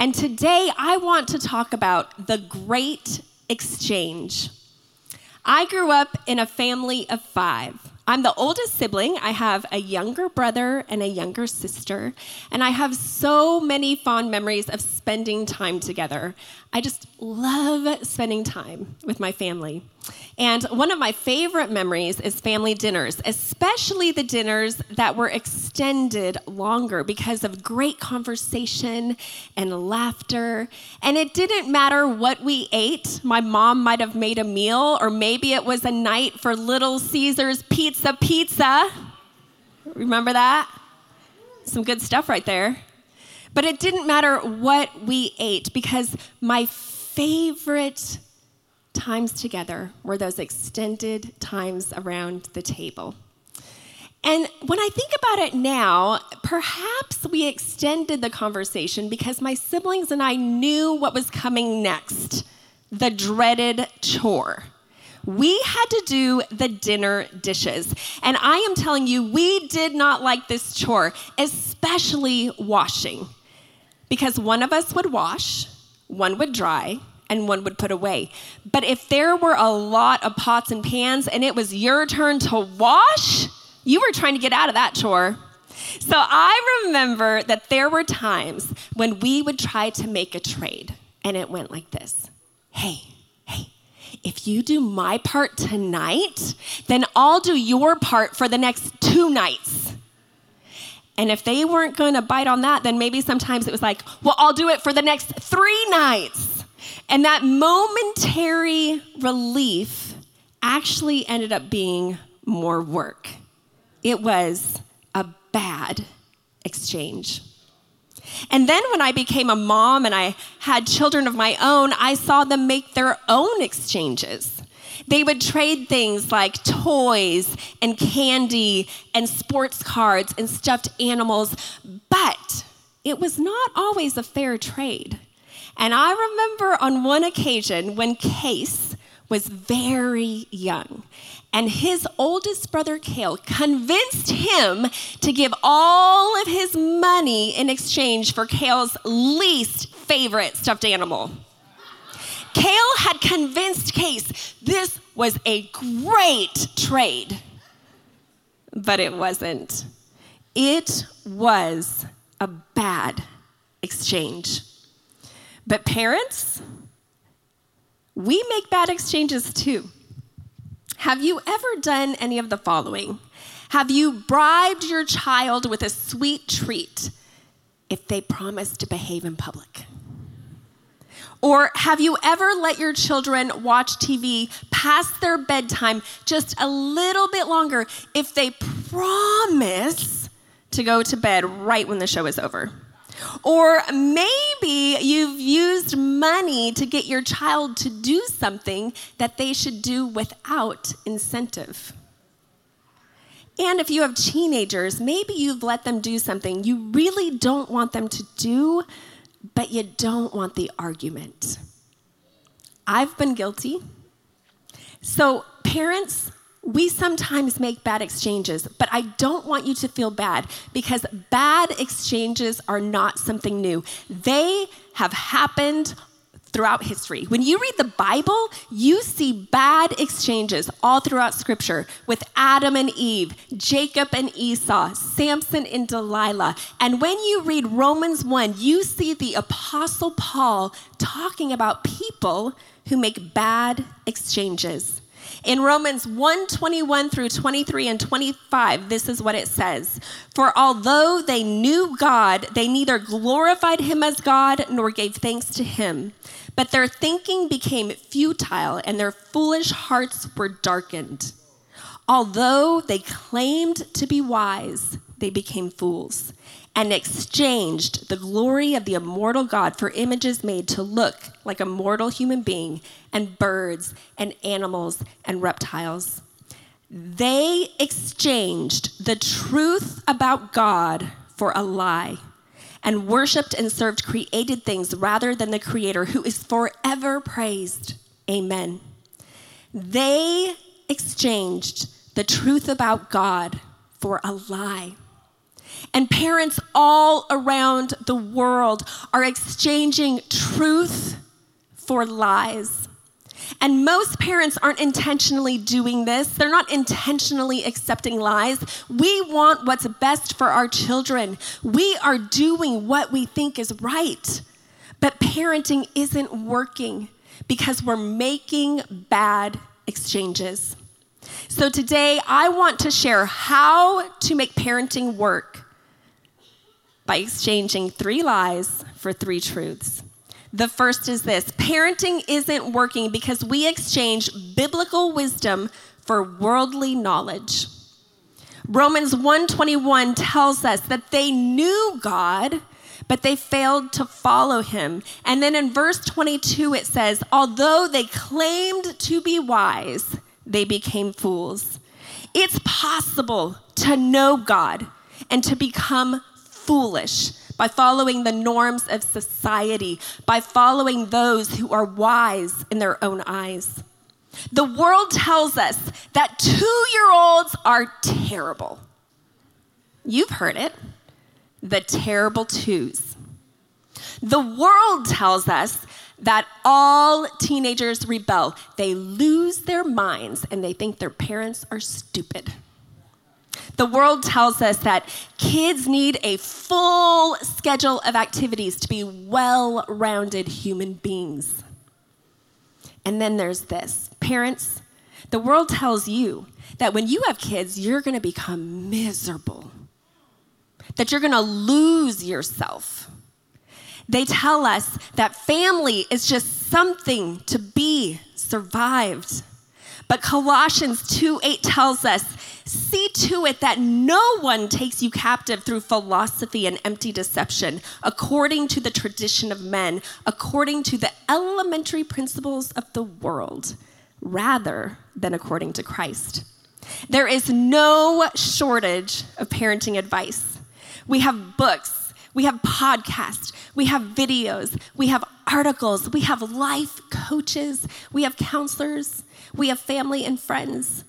And today I want to talk about the great exchange. I grew up in a family of five. I'm the oldest sibling. I have a younger brother and a younger sister, and I have so many fond memories of spending time together. I just love spending time with my family. And one of my favorite memories is family dinners, especially the dinners that were extended longer because of great conversation and laughter. And it didn't matter what we ate. My mom might have made a meal, or maybe it was a night for Little Caesars Pizza Pizza. Remember that? Some good stuff right there. But it didn't matter what we ate because my favorite times together were those extended times around the table. And when I think about it now, perhaps we extended the conversation because my siblings and I knew what was coming next the dreaded chore. We had to do the dinner dishes. And I am telling you, we did not like this chore, especially washing because one of us would wash, one would dry, and one would put away. But if there were a lot of pots and pans and it was your turn to wash, you were trying to get out of that chore. So I remember that there were times when we would try to make a trade, and it went like this Hey, hey, if you do my part tonight, then I'll do your part for the next two nights. And if they weren't going to bite on that, then maybe sometimes it was like, well, I'll do it for the next three nights. And that momentary relief actually ended up being more work. It was a bad exchange. And then when I became a mom and I had children of my own, I saw them make their own exchanges. They would trade things like toys and candy and sports cards and stuffed animals, but it was not always a fair trade. And I remember on one occasion when Case was very young, and his oldest brother, Cale, convinced him to give all of his money in exchange for Cale's least favorite stuffed animal. Cale had convinced Case this was a great trade, but it wasn't. It was a bad exchange. But parents, we make bad exchanges too. Have you ever done any of the following? Have you bribed your child with a sweet treat if they promise to behave in public? Or have you ever let your children watch TV past their bedtime just a little bit longer if they promise to go to bed right when the show is over? Or maybe you've used money to get your child to do something that they should do without incentive. And if you have teenagers, maybe you've let them do something you really don't want them to do but you don't want the argument. I've been guilty. So, parents, we sometimes make bad exchanges, but I don't want you to feel bad because bad exchanges are not something new. They have happened throughout history. When you read the Bible, you see bad exchanges all throughout Scripture with Adam and Eve, Jacob and Esau, Samson and Delilah. And when you read Romans 1, you see the Apostle Paul talking about people who make bad exchanges. In Romans 1 21 through 23 and 25, this is what it says For although they knew God, they neither glorified him as God nor gave thanks to him. But their thinking became futile and their foolish hearts were darkened. Although they claimed to be wise, they became fools and exchanged the glory of the immortal God for images made to look like a mortal human being and birds and animals and reptiles. They exchanged the truth about God for a lie and worshiped and served created things rather than the Creator who is forever praised. Amen. They exchanged the truth about God for a lie. And parents all around the world are exchanging truth for lies. And most parents aren't intentionally doing this. They're not intentionally accepting lies. We want what's best for our children. We are doing what we think is right. But parenting isn't working because we're making bad exchanges. So today, I want to share how to make parenting work by exchanging three lies for three truths. The first is this parenting isn't working because we exchange biblical wisdom for worldly knowledge. Romans 1:21 tells us that they knew God, but they failed to follow him. And then in verse 22 it says, although they claimed to be wise, they became fools. It's possible to know God and to become foolish by following the norms of society, by following those who are wise in their own eyes. The world tells us that two year olds are terrible. You've heard it the terrible twos. The world tells us that all teenagers rebel. They lose their minds and they think their parents are stupid. The world tells us that kids need a full schedule of activities to be well rounded human beings. And then there's this parents, the world tells you that when you have kids, you're going to become miserable, that you're going to lose yourself. They tell us that family is just something to be survived. But Colossians 2 8 tells us See to it that no one takes you captive through philosophy and empty deception, according to the tradition of men, according to the elementary principles of the world, rather than according to Christ. There is no shortage of parenting advice. We have books, we have podcasts, we have videos, we have articles, we have life coaches, we have counselors, we have family and friends.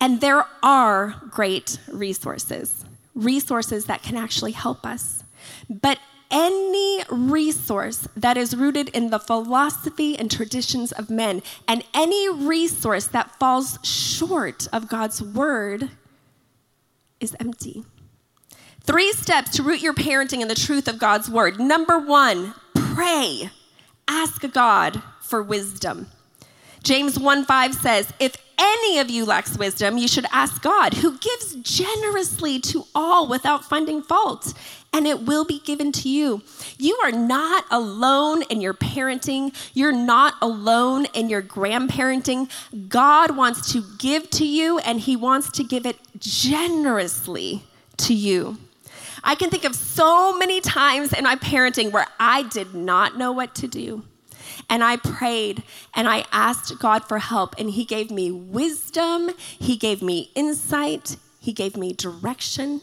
And there are great resources, resources that can actually help us. But any resource that is rooted in the philosophy and traditions of men, and any resource that falls short of God's word, is empty. Three steps to root your parenting in the truth of God's word. Number one, pray. Ask God for wisdom. James 1 5 says, If any of you lacks wisdom, you should ask God, who gives generously to all without finding fault, and it will be given to you. You are not alone in your parenting. You're not alone in your grandparenting. God wants to give to you, and He wants to give it generously to you. I can think of so many times in my parenting where I did not know what to do. And I prayed and I asked God for help, and He gave me wisdom, He gave me insight, He gave me direction.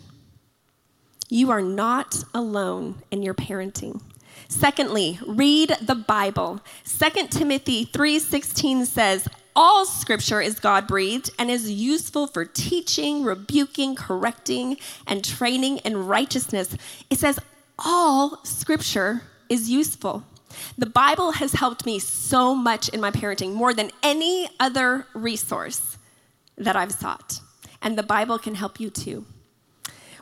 You are not alone in your parenting. Secondly, read the Bible. 2 Timothy 3:16 says, "All scripture is God-breathed and is useful for teaching, rebuking, correcting, and training in righteousness." It says all scripture is useful. The Bible has helped me so much in my parenting, more than any other resource that I've sought. And the Bible can help you too.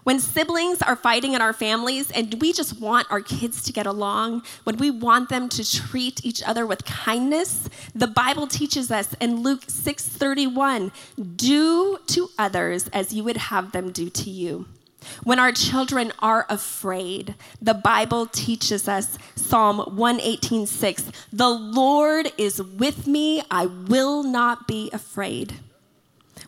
When siblings are fighting in our families and we just want our kids to get along, when we want them to treat each other with kindness, the Bible teaches us in Luke 6:31, do to others as you would have them do to you. When our children are afraid, the Bible teaches us Psalm 118:6, "The Lord is with me, I will not be afraid."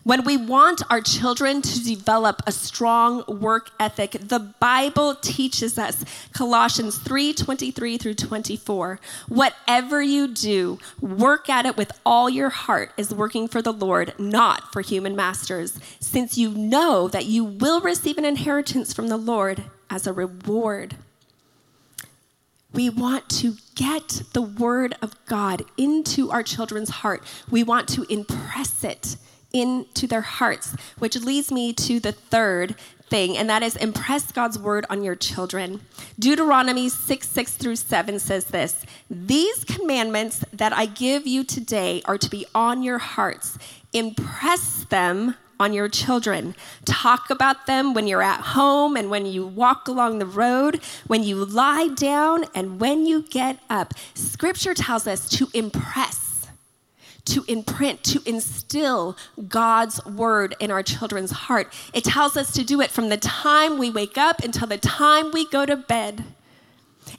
When we want our children to develop a strong work ethic, the Bible teaches us Colossians 3:23 through 24. Whatever you do, work at it with all your heart as working for the Lord, not for human masters, since you know that you will receive an inheritance from the Lord as a reward. We want to get the word of God into our children's heart. We want to impress it into their hearts, which leads me to the third thing, and that is impress God's word on your children. Deuteronomy 6 6 through 7 says this These commandments that I give you today are to be on your hearts. Impress them on your children. Talk about them when you're at home and when you walk along the road, when you lie down and when you get up. Scripture tells us to impress to imprint, to instill God's word in our children's heart. It tells us to do it from the time we wake up until the time we go to bed.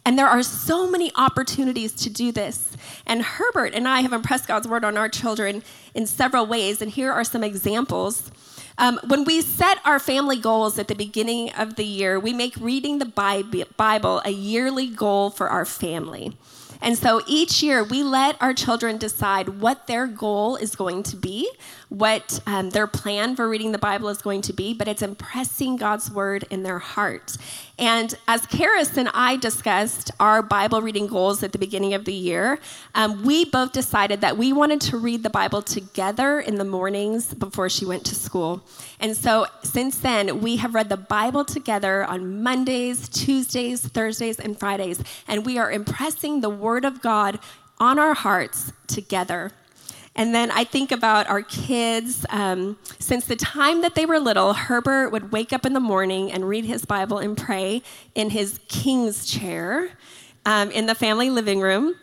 And there are so many opportunities to do this. And Herbert and I have impressed God's word on our children in several ways. And here are some examples. Um, when we set our family goals at the beginning of the year, we make reading the Bible a yearly goal for our family. And so each year we let our children decide what their goal is going to be, what um, their plan for reading the Bible is going to be, but it's impressing God's word in their heart. And as Karis and I discussed our Bible reading goals at the beginning of the year, um, we both decided that we wanted to read the Bible together in the mornings before she went to school. And so since then, we have read the Bible together on Mondays, Tuesdays, Thursdays, and Fridays. And we are impressing the Word of God on our hearts together. And then I think about our kids. Um, since the time that they were little, Herbert would wake up in the morning and read his Bible and pray in his king's chair um, in the family living room.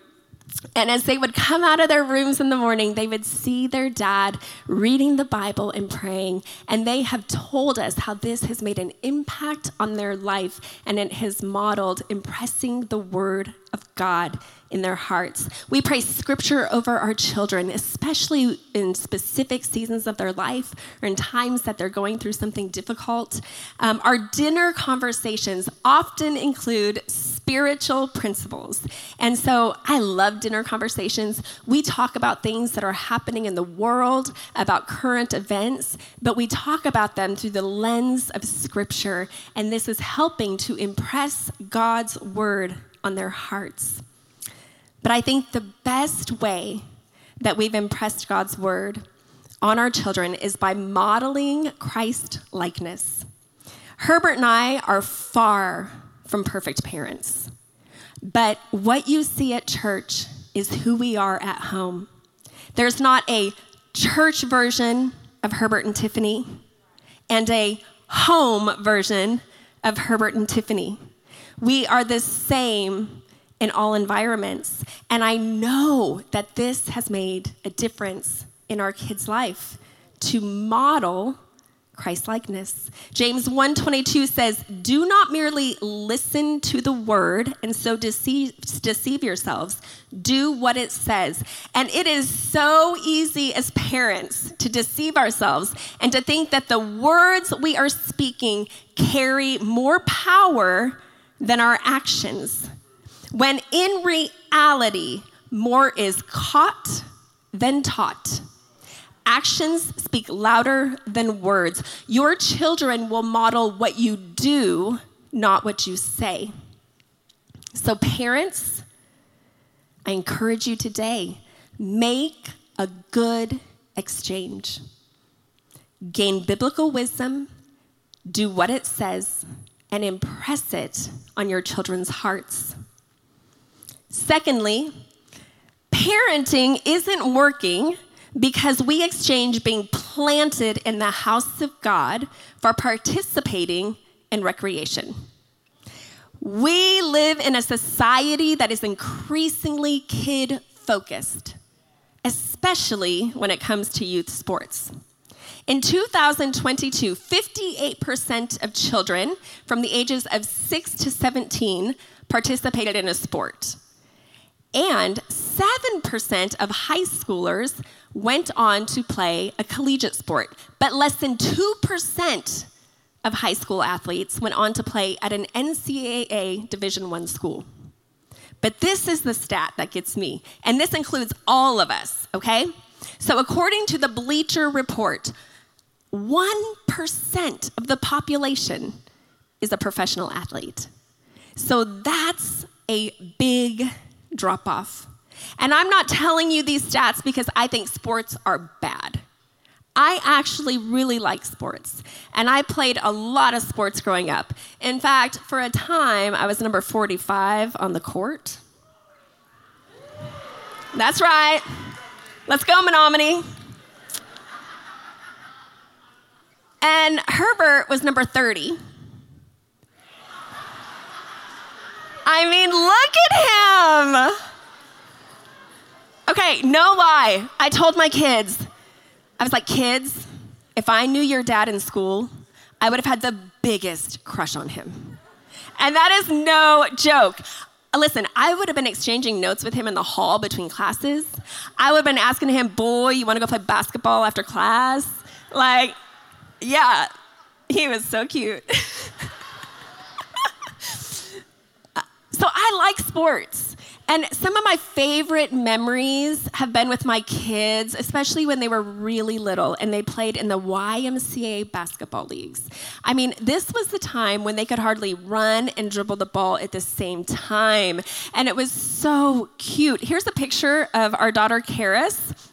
And as they would come out of their rooms in the morning, they would see their dad reading the Bible and praying. And they have told us how this has made an impact on their life and it has modeled impressing the word of God in their hearts. We pray scripture over our children, especially in specific seasons of their life or in times that they're going through something difficult. Um, our dinner conversations often include spiritual principles. And so I love dinner conversations. We talk about things that are happening in the world, about current events, but we talk about them through the lens of scripture. And this is helping to impress God's word on their hearts. But I think the best way that we've impressed God's word on our children is by modeling Christ likeness. Herbert and I are far from perfect parents, but what you see at church is who we are at home. There's not a church version of Herbert and Tiffany and a home version of Herbert and Tiffany. We are the same in all environments. And I know that this has made a difference in our kids' life to model Christ-likeness. James 1:22 says, "Do not merely listen to the word and so deceive, deceive yourselves. Do what it says." And it is so easy as parents to deceive ourselves and to think that the words we are speaking carry more power than our actions when in reality, more is caught than taught. Actions speak louder than words. Your children will model what you do, not what you say. So, parents, I encourage you today make a good exchange. Gain biblical wisdom, do what it says, and impress it on your children's hearts. Secondly, parenting isn't working because we exchange being planted in the house of God for participating in recreation. We live in a society that is increasingly kid focused, especially when it comes to youth sports. In 2022, 58% of children from the ages of 6 to 17 participated in a sport. And 7% of high schoolers went on to play a collegiate sport, but less than 2% of high school athletes went on to play at an NCAA Division 1 school. But this is the stat that gets me, and this includes all of us, okay? So according to the Bleacher Report, 1% of the population is a professional athlete. So that's a big drop off. And I'm not telling you these stats because I think sports are bad. I actually really like sports, and I played a lot of sports growing up. In fact, for a time, I was number 45 on the court. That's right. Let's go, Menominee. And Herbert was number 30. I mean, look at him. Okay, no lie. I told my kids, I was like, kids, if I knew your dad in school, I would have had the biggest crush on him. And that is no joke. Listen, I would have been exchanging notes with him in the hall between classes. I would have been asking him, boy, you want to go play basketball after class? Like, yeah, he was so cute. so I like sports. And some of my favorite memories have been with my kids, especially when they were really little and they played in the YMCA basketball leagues. I mean, this was the time when they could hardly run and dribble the ball at the same time. And it was so cute. Here's a picture of our daughter, Karis.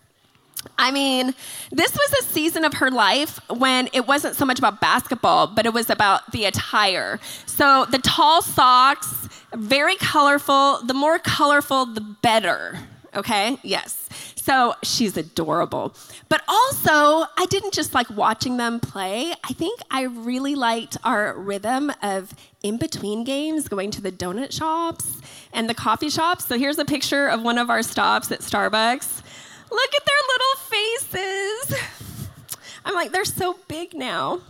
I mean, this was a season of her life when it wasn't so much about basketball, but it was about the attire. So the tall socks, very colorful. The more colorful, the better. Okay? Yes. So she's adorable. But also, I didn't just like watching them play. I think I really liked our rhythm of in between games, going to the donut shops and the coffee shops. So here's a picture of one of our stops at Starbucks. Look at their little faces. I'm like, they're so big now.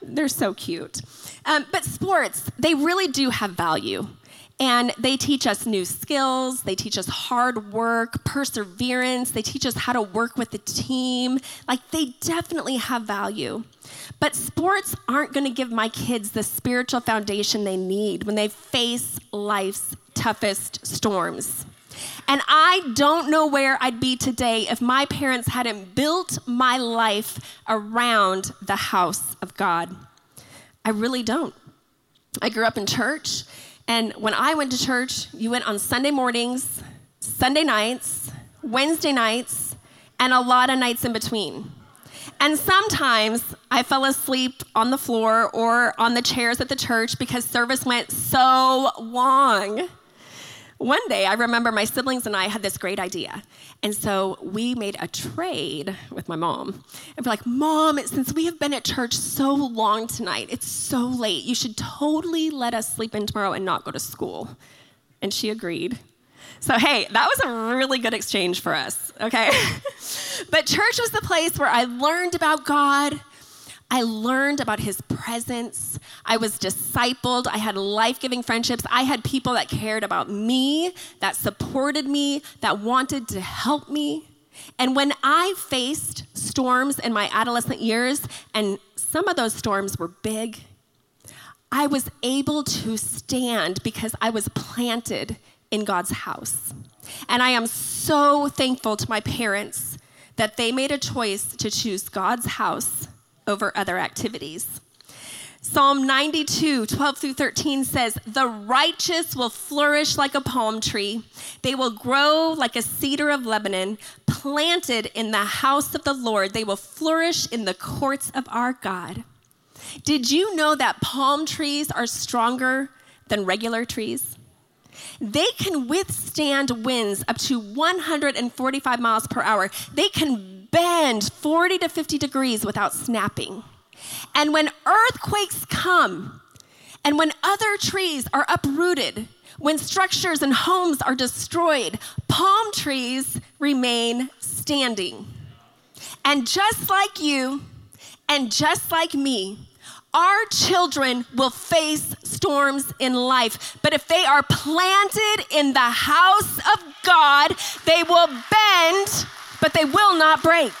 They're so cute. Um, but sports, they really do have value. And they teach us new skills, they teach us hard work, perseverance, they teach us how to work with the team. Like, they definitely have value. But sports aren't going to give my kids the spiritual foundation they need when they face life's toughest storms. And I don't know where I'd be today if my parents hadn't built my life around the house of God. I really don't. I grew up in church, and when I went to church, you went on Sunday mornings, Sunday nights, Wednesday nights, and a lot of nights in between. And sometimes I fell asleep on the floor or on the chairs at the church because service went so long. One day, I remember my siblings and I had this great idea. And so we made a trade with my mom. And we're like, Mom, since we have been at church so long tonight, it's so late, you should totally let us sleep in tomorrow and not go to school. And she agreed. So, hey, that was a really good exchange for us, okay? but church was the place where I learned about God I learned about his presence. I was discipled. I had life giving friendships. I had people that cared about me, that supported me, that wanted to help me. And when I faced storms in my adolescent years, and some of those storms were big, I was able to stand because I was planted in God's house. And I am so thankful to my parents that they made a choice to choose God's house over other activities. Psalm 92, 12 through 13 says, The righteous will flourish like a palm tree. They will grow like a cedar of Lebanon, planted in the house of the Lord. They will flourish in the courts of our God. Did you know that palm trees are stronger than regular trees? They can withstand winds up to 145 miles per hour. They can bend 40 to 50 degrees without snapping. And when earthquakes come, and when other trees are uprooted, when structures and homes are destroyed, palm trees remain standing. And just like you, and just like me, our children will face storms in life, but if they are planted in the house of God, they will bend but they will not break.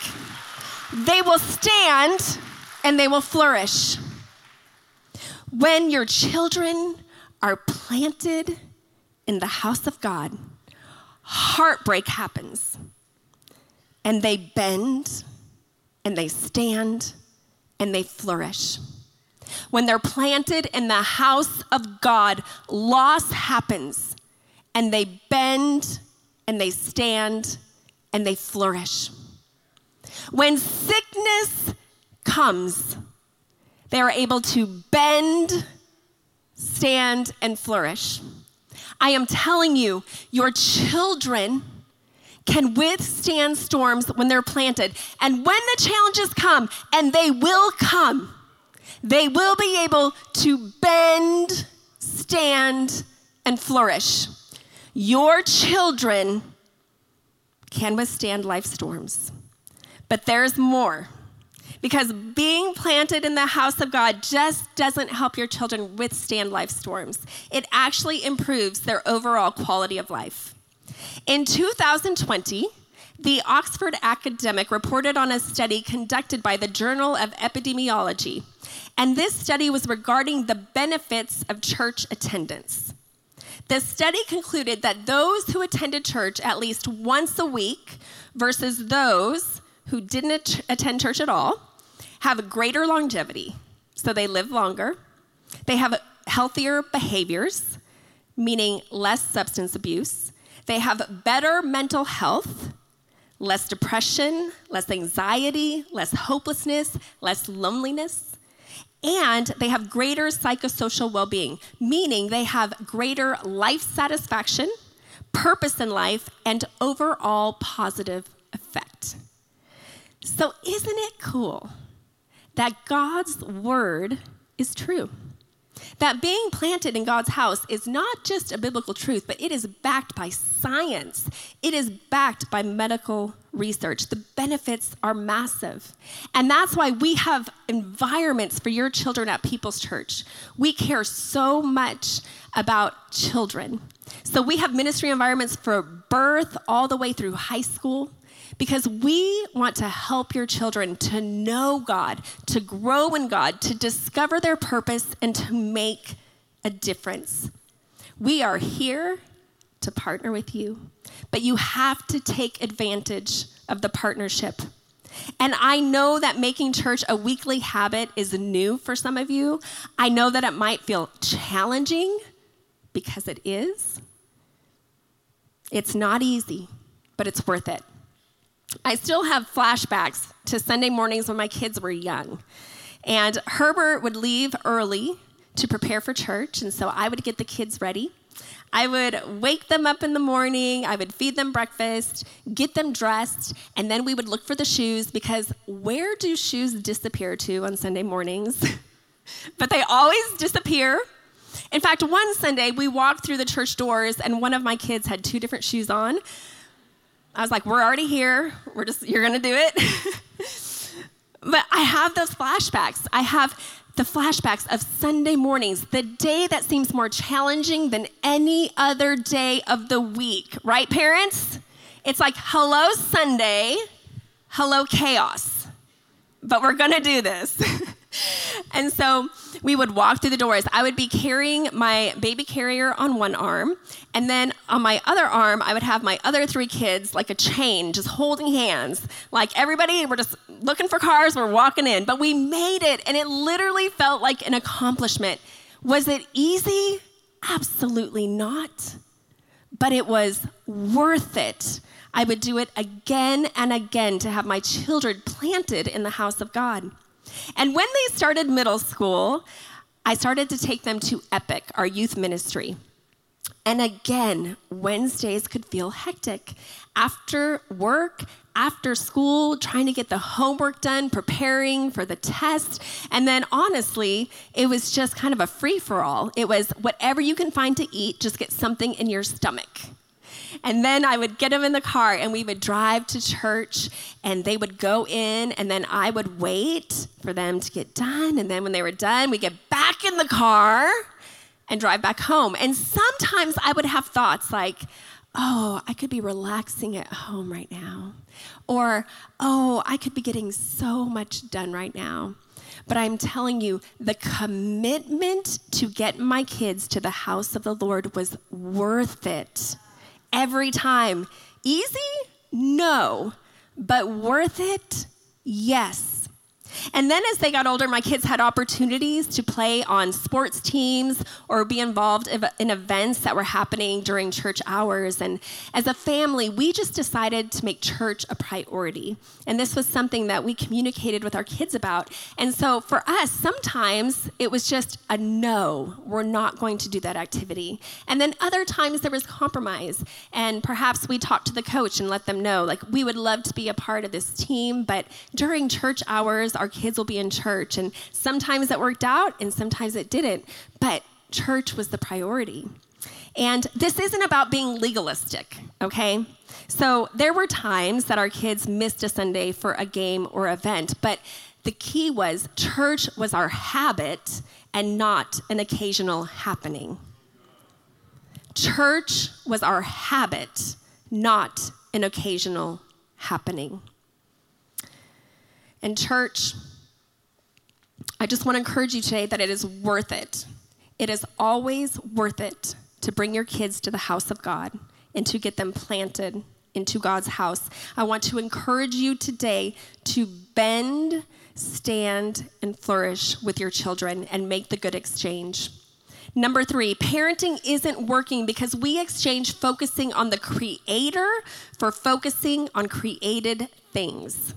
They will stand and they will flourish. When your children are planted in the house of God, heartbreak happens. And they bend and they stand and they flourish. When they're planted in the house of God, loss happens and they bend and they stand and they flourish. When sickness comes, they are able to bend, stand, and flourish. I am telling you, your children can withstand storms when they're planted. And when the challenges come, and they will come, they will be able to bend, stand, and flourish. Your children can withstand life storms. But there's more. Because being planted in the house of God just doesn't help your children withstand life storms, it actually improves their overall quality of life. In 2020, the Oxford academic reported on a study conducted by the Journal of Epidemiology, and this study was regarding the benefits of church attendance. The study concluded that those who attended church at least once a week versus those who didn't attend church at all have a greater longevity. So they live longer, they have healthier behaviors, meaning less substance abuse, they have better mental health, less depression, less anxiety, less hopelessness, less loneliness, and they have greater psychosocial well being, meaning they have greater life satisfaction, purpose in life, and overall positive effect. So, isn't it cool that God's word is true? That being planted in God's house is not just a biblical truth, but it is backed by science. It is backed by medical research. The benefits are massive. And that's why we have environments for your children at People's Church. We care so much about children. So we have ministry environments for birth all the way through high school because we want to help your children to know God, to grow in God, to discover their purpose, and to make a difference. We are here to partner with you, but you have to take advantage of the partnership. And I know that making church a weekly habit is new for some of you. I know that it might feel challenging because it is. It's not easy, but it's worth it. I still have flashbacks to Sunday mornings when my kids were young. And Herbert would leave early to prepare for church, and so I would get the kids ready. I would wake them up in the morning, I would feed them breakfast, get them dressed, and then we would look for the shoes because where do shoes disappear to on Sunday mornings? but they always disappear. In fact, one Sunday we walked through the church doors and one of my kids had two different shoes on. I was like, we're already here. We're just, you're going to do it. but I have those flashbacks. I have the flashbacks of Sunday mornings, the day that seems more challenging than any other day of the week, right, parents? It's like, hello, Sunday, hello, chaos. But we're gonna do this. and so we would walk through the doors. I would be carrying my baby carrier on one arm, and then on my other arm, I would have my other three kids like a chain, just holding hands. Like everybody, we're just looking for cars, we're walking in. But we made it, and it literally felt like an accomplishment. Was it easy? Absolutely not. But it was worth it. I would do it again and again to have my children planted in the house of God. And when they started middle school, I started to take them to Epic, our youth ministry. And again, Wednesdays could feel hectic. After work, after school, trying to get the homework done, preparing for the test. And then honestly, it was just kind of a free for all. It was whatever you can find to eat, just get something in your stomach. And then I would get them in the car and we would drive to church and they would go in and then I would wait for them to get done. And then when they were done, we get back in the car and drive back home. And sometimes I would have thoughts like, oh, I could be relaxing at home right now. Or, oh, I could be getting so much done right now. But I'm telling you, the commitment to get my kids to the house of the Lord was worth it every time. Easy? No. But worth it? Yes. And then as they got older, my kids had opportunities to play on sports teams or be involved in events that were happening during church hours. And as a family, we just decided to make church a priority. And this was something that we communicated with our kids about. And so for us, sometimes it was just a no, we're not going to do that activity. And then other times there was compromise. And perhaps we talked to the coach and let them know, like, we would love to be a part of this team, but during church hours, our kids will be in church. And sometimes it worked out and sometimes it didn't. But church was the priority. And this isn't about being legalistic, okay? So there were times that our kids missed a Sunday for a game or event, but the key was church was our habit and not an occasional happening. Church was our habit, not an occasional happening. And, church, I just want to encourage you today that it is worth it. It is always worth it to bring your kids to the house of God and to get them planted into God's house. I want to encourage you today to bend, stand, and flourish with your children and make the good exchange. Number three, parenting isn't working because we exchange focusing on the creator for focusing on created things.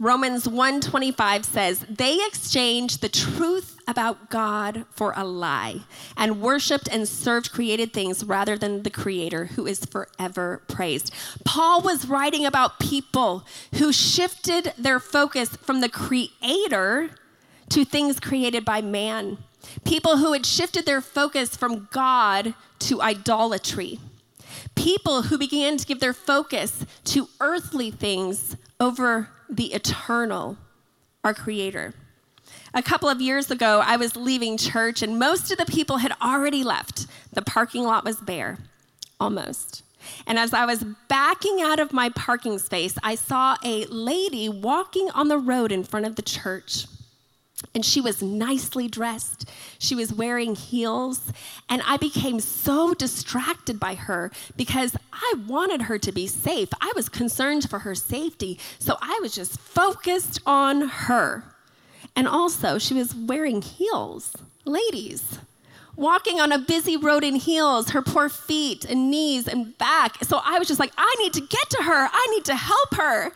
Romans 1:25 says, "They exchanged the truth about God for a lie and worshiped and served created things rather than the creator who is forever praised." Paul was writing about people who shifted their focus from the creator to things created by man. People who had shifted their focus from God to idolatry. People who began to give their focus to earthly things over the eternal, our Creator. A couple of years ago, I was leaving church, and most of the people had already left. The parking lot was bare, almost. And as I was backing out of my parking space, I saw a lady walking on the road in front of the church. And she was nicely dressed. She was wearing heels. And I became so distracted by her because I wanted her to be safe. I was concerned for her safety. So I was just focused on her. And also, she was wearing heels. Ladies, walking on a busy road in heels, her poor feet and knees and back. So I was just like, I need to get to her. I need to help her.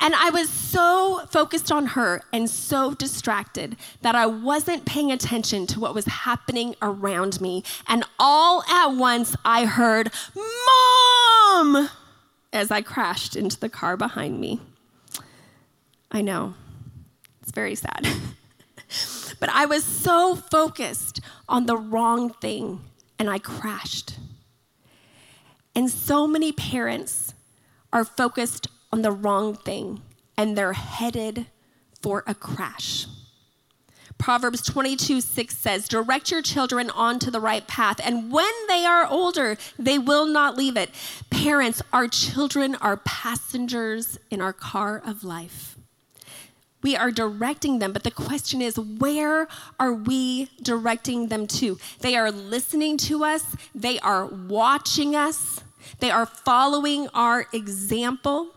And I was so focused on her and so distracted that I wasn't paying attention to what was happening around me. And all at once, I heard, Mom! as I crashed into the car behind me. I know, it's very sad. but I was so focused on the wrong thing and I crashed. And so many parents are focused on the wrong thing and they're headed for a crash. Proverbs 22 6 says, Direct your children onto the right path, and when they are older, they will not leave it. Parents, our children are passengers in our car of life. We are directing them, but the question is, where are we directing them to? They are listening to us, they are watching us, they are following our example.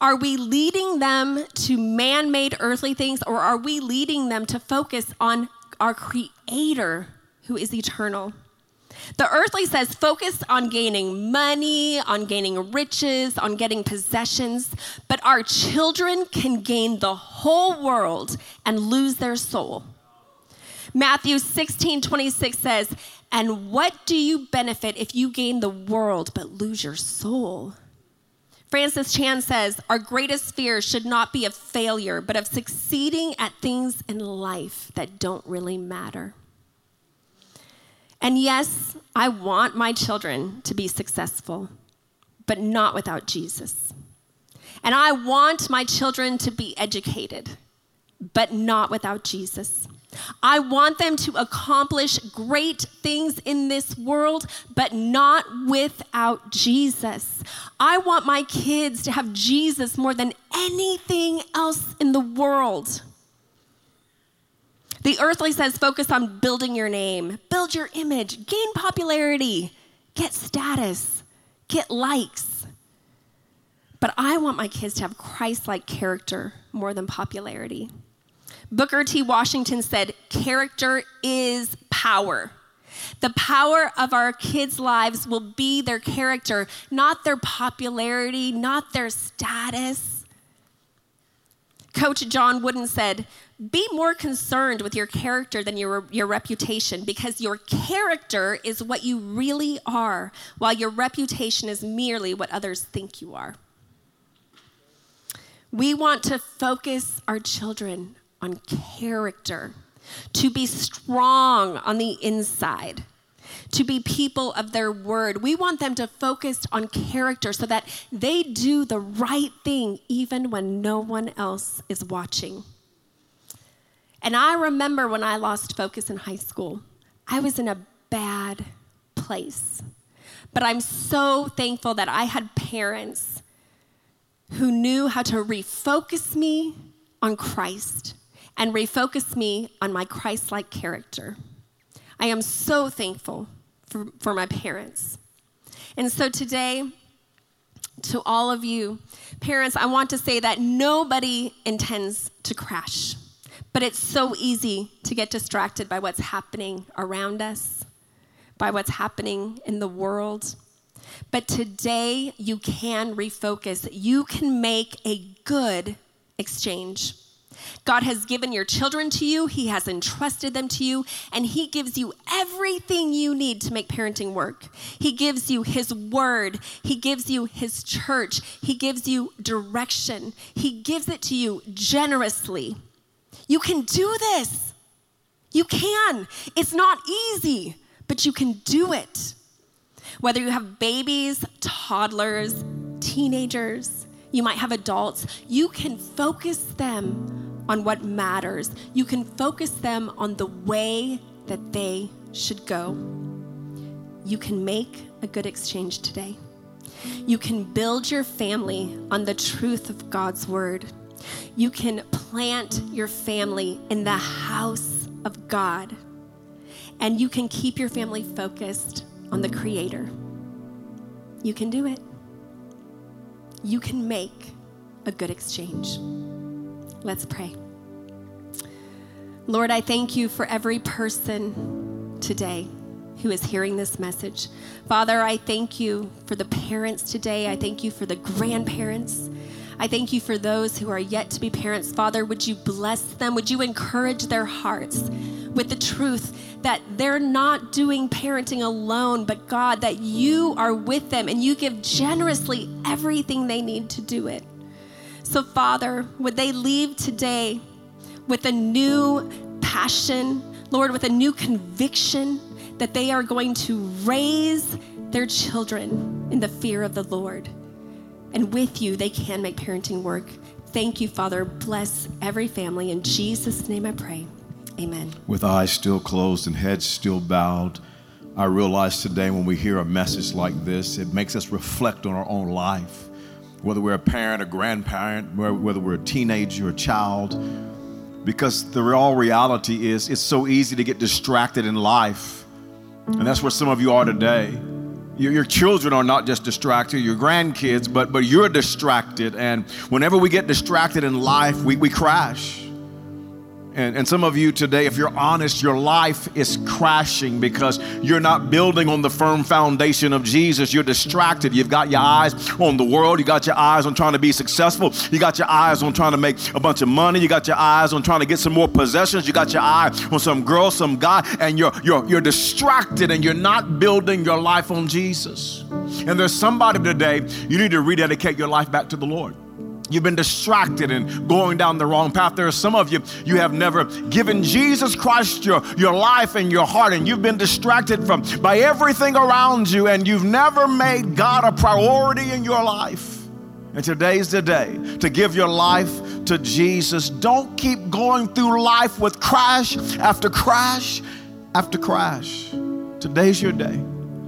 Are we leading them to man made earthly things, or are we leading them to focus on our Creator who is eternal? The earthly says focus on gaining money, on gaining riches, on getting possessions, but our children can gain the whole world and lose their soul. Matthew 16 26 says, And what do you benefit if you gain the world but lose your soul? Francis Chan says, Our greatest fear should not be of failure, but of succeeding at things in life that don't really matter. And yes, I want my children to be successful, but not without Jesus. And I want my children to be educated, but not without Jesus. I want them to accomplish great things in this world, but not without Jesus. I want my kids to have Jesus more than anything else in the world. The earthly says focus on building your name, build your image, gain popularity, get status, get likes. But I want my kids to have Christ like character more than popularity. Booker T. Washington said, Character is power. The power of our kids' lives will be their character, not their popularity, not their status. Coach John Wooden said, Be more concerned with your character than your, your reputation because your character is what you really are, while your reputation is merely what others think you are. We want to focus our children on character, to be strong on the inside, to be people of their word. We want them to focus on character so that they do the right thing even when no one else is watching. And I remember when I lost focus in high school, I was in a bad place. But I'm so thankful that I had parents who knew how to refocus me on Christ and refocus me on my Christ like character. I am so thankful for, for my parents. And so today, to all of you parents, I want to say that nobody intends to crash, but it's so easy to get distracted by what's happening around us, by what's happening in the world. But today, you can refocus. You can make a good exchange. God has given your children to you, He has entrusted them to you, and He gives you everything you need to make parenting work. He gives you His word, He gives you His church, He gives you direction, He gives it to you generously. You can do this. You can. It's not easy, but you can do it. Whether you have babies, toddlers, teenagers, you might have adults, you can focus them on what matters. You can focus them on the way that they should go. You can make a good exchange today. You can build your family on the truth of God's word. You can plant your family in the house of God. And you can keep your family focused on the Creator. You can do it. You can make a good exchange. Let's pray. Lord, I thank you for every person today who is hearing this message. Father, I thank you for the parents today. I thank you for the grandparents. I thank you for those who are yet to be parents. Father, would you bless them? Would you encourage their hearts with the truth that they're not doing parenting alone, but God, that you are with them and you give generously everything they need to do it. So, Father, would they leave today with a new passion, Lord, with a new conviction that they are going to raise their children in the fear of the Lord. And with you, they can make parenting work. Thank you, Father. Bless every family. In Jesus' name I pray. Amen. With eyes still closed and heads still bowed, I realize today when we hear a message like this, it makes us reflect on our own life whether we're a parent, a grandparent, whether we're a teenager, or a child, because the real reality is it's so easy to get distracted in life. And that's where some of you are today. Your, your, children are not just distracted, your grandkids, but, but you're distracted. And whenever we get distracted in life, we, we crash. And, and some of you today, if you're honest, your life is crashing because you're not building on the firm foundation of Jesus. You're distracted. You've got your eyes on the world. You got your eyes on trying to be successful. You got your eyes on trying to make a bunch of money. You got your eyes on trying to get some more possessions. You got your eye on some girl, some guy, and you're, you're, you're distracted and you're not building your life on Jesus. And there's somebody today, you need to rededicate your life back to the Lord. You've been distracted and going down the wrong path. There are some of you, you have never given Jesus Christ your, your life and your heart, and you've been distracted from by everything around you, and you've never made God a priority in your life. And today's the day to give your life to Jesus. Don't keep going through life with crash after crash after crash. Today's your day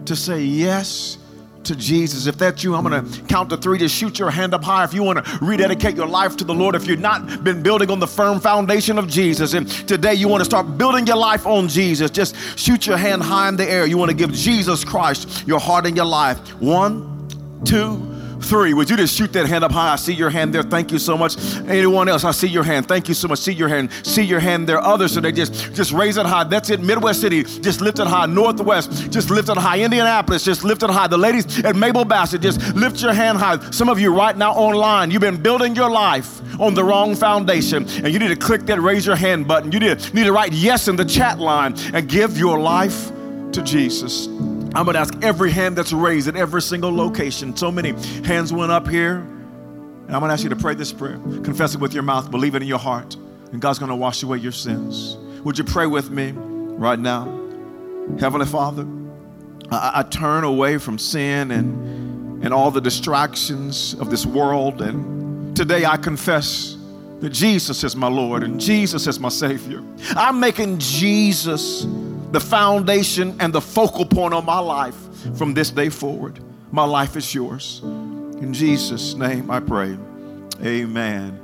to say yes to Jesus. If that's you, I'm going to count to three to shoot your hand up high. If you want to rededicate your life to the Lord, if you've not been building on the firm foundation of Jesus, and today you want to start building your life on Jesus, just shoot your hand high in the air. You want to give Jesus Christ your heart and your life. One, two, three. Would you just shoot that hand up high? I see your hand there. Thank you so much. Anyone else? I see your hand. Thank you so much. See your hand. See your hand there. Others, so they just just raise it high. That's it. Midwest City, just lift it high. Northwest, just lift it high. Indianapolis, just lift it high. The ladies at Mabel Bassett, just lift your hand high. Some of you right now online, you've been building your life on the wrong foundation, and you need to click that raise your hand button. You need to, need to write yes in the chat line and give your life to Jesus. I'm going to ask every hand that's raised at every single location. So many hands went up here. And I'm going to ask you to pray this prayer. Confess it with your mouth, believe it in your heart, and God's going to wash away your sins. Would you pray with me right now? Heavenly Father, I, I turn away from sin and, and all the distractions of this world. And today I confess that Jesus is my Lord and Jesus is my Savior. I'm making Jesus the foundation and the focal point of my life from this day forward. My life is yours. In Jesus' name I pray. Amen.